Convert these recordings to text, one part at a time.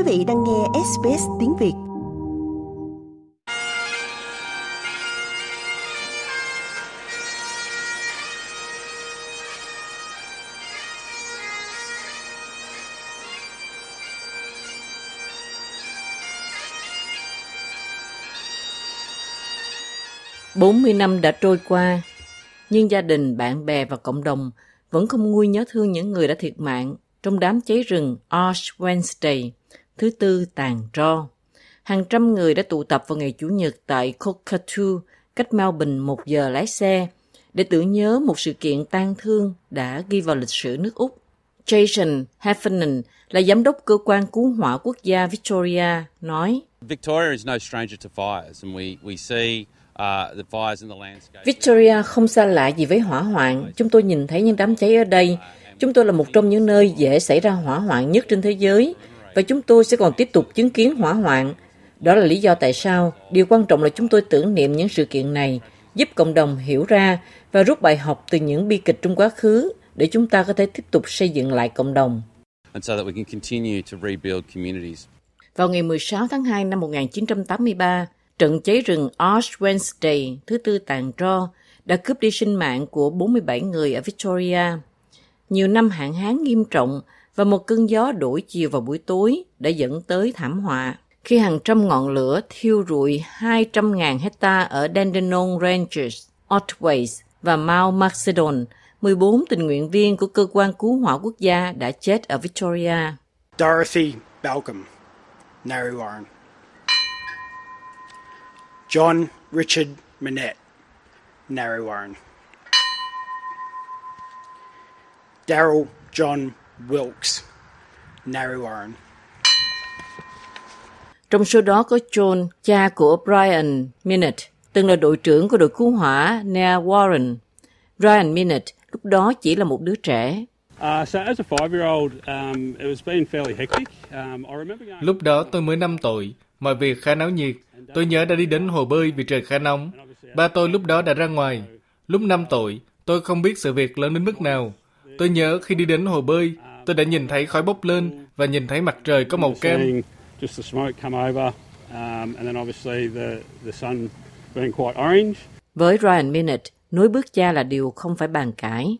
Quý vị đang nghe SBS tiếng Việt. Bốn mươi năm đã trôi qua, nhưng gia đình, bạn bè và cộng đồng vẫn không nguôi nhớ thương những người đã thiệt mạng trong đám cháy rừng Ash Wednesday, thứ tư tàn tro. Hàng trăm người đã tụ tập vào ngày Chủ nhật tại Cockatoo, cách Melbourne một giờ lái xe, để tưởng nhớ một sự kiện tang thương đã ghi vào lịch sử nước Úc. Jason Heffernan là giám đốc cơ quan cứu hỏa quốc gia Victoria nói Victoria is no stranger to fires and we, we see Victoria không xa lạ gì với hỏa hoạn. Chúng tôi nhìn thấy những đám cháy ở đây Chúng tôi là một trong những nơi dễ xảy ra hỏa hoạn nhất trên thế giới và chúng tôi sẽ còn tiếp tục chứng kiến hỏa hoạn. Đó là lý do tại sao điều quan trọng là chúng tôi tưởng niệm những sự kiện này, giúp cộng đồng hiểu ra và rút bài học từ những bi kịch trong quá khứ để chúng ta có thể tiếp tục xây dựng lại cộng đồng. Vào ngày 16 tháng 2 năm 1983, trận cháy rừng Ash Wednesday thứ tư tàn tro đã cướp đi sinh mạng của 47 người ở Victoria nhiều năm hạn hán nghiêm trọng và một cơn gió đổi chiều vào buổi tối đã dẫn tới thảm họa. Khi hàng trăm ngọn lửa thiêu rụi 200.000 hecta ở Dandenong Ranges, Otways và Mount Macedon, 14 tình nguyện viên của cơ quan cứu hỏa quốc gia đã chết ở Victoria. Dorothy Balcom, Narry Warren. John Richard Minette, Narry Warren. Daryl John Wilkes, Narry Warren. Trong số đó có John, cha của Brian Minute, từng là đội trưởng của đội cứu hỏa Nair Warren. Brian Minute lúc đó chỉ là một đứa trẻ. Lúc đó tôi mới 5 tuổi, mọi việc khá náo nhiệt. Tôi nhớ đã đi đến hồ bơi vì trời khá nóng. Ba tôi lúc đó đã ra ngoài. Lúc 5 tuổi, tôi không biết sự việc lớn đến mức nào. Tôi nhớ khi đi đến hồ bơi, tôi đã nhìn thấy khói bốc lên và nhìn thấy mặt trời có màu kem. Với Ryan Minute, nối bước cha là điều không phải bàn cãi.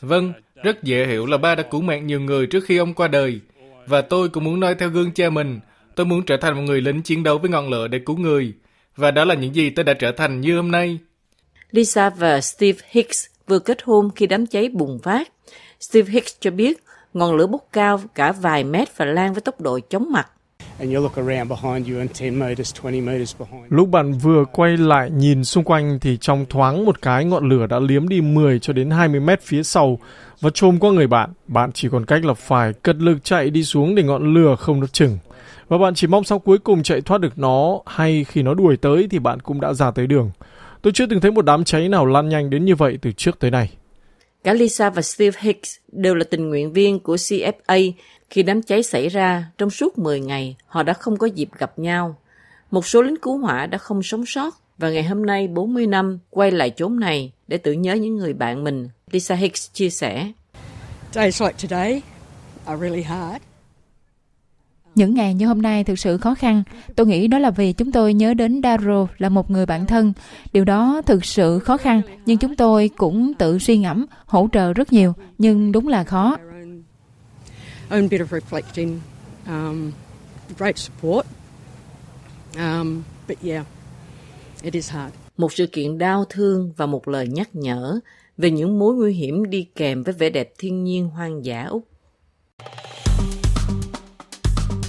Vâng, rất dễ hiểu là ba đã cứu mạng nhiều người trước khi ông qua đời. Và tôi cũng muốn nói theo gương cha mình, tôi muốn trở thành một người lính chiến đấu với ngọn lửa để cứu người. Và đó là những gì tôi đã trở thành như hôm nay. Lisa và Steve Hicks vừa kết hôn khi đám cháy bùng phát. Steve Hicks cho biết ngọn lửa bốc cao cả vài mét và lan với tốc độ chóng mặt. Lúc bạn vừa quay lại nhìn xung quanh thì trong thoáng một cái ngọn lửa đã liếm đi 10 cho đến 20 mét phía sau và trôm qua người bạn. Bạn chỉ còn cách là phải cật lực chạy đi xuống để ngọn lửa không đốt chừng. Và bạn chỉ mong sau cuối cùng chạy thoát được nó hay khi nó đuổi tới thì bạn cũng đã ra tới đường. Tôi chưa từng thấy một đám cháy nào lan nhanh đến như vậy từ trước tới nay. Cả Lisa và Steve Hicks đều là tình nguyện viên của CFA. Khi đám cháy xảy ra, trong suốt 10 ngày, họ đã không có dịp gặp nhau. Một số lính cứu hỏa đã không sống sót và ngày hôm nay 40 năm quay lại chốn này để tưởng nhớ những người bạn mình. Lisa Hicks chia sẻ. Days like today are really hard. Những ngày như hôm nay thực sự khó khăn. Tôi nghĩ đó là vì chúng tôi nhớ đến Daro là một người bạn thân. Điều đó thực sự khó khăn, nhưng chúng tôi cũng tự suy ngẫm, hỗ trợ rất nhiều, nhưng đúng là khó. Own bit of reflecting, um, great support, um, but yeah, it is hard. Một sự kiện đau thương và một lời nhắc nhở về những mối nguy hiểm đi kèm với vẻ đẹp thiên nhiên hoang dã Úc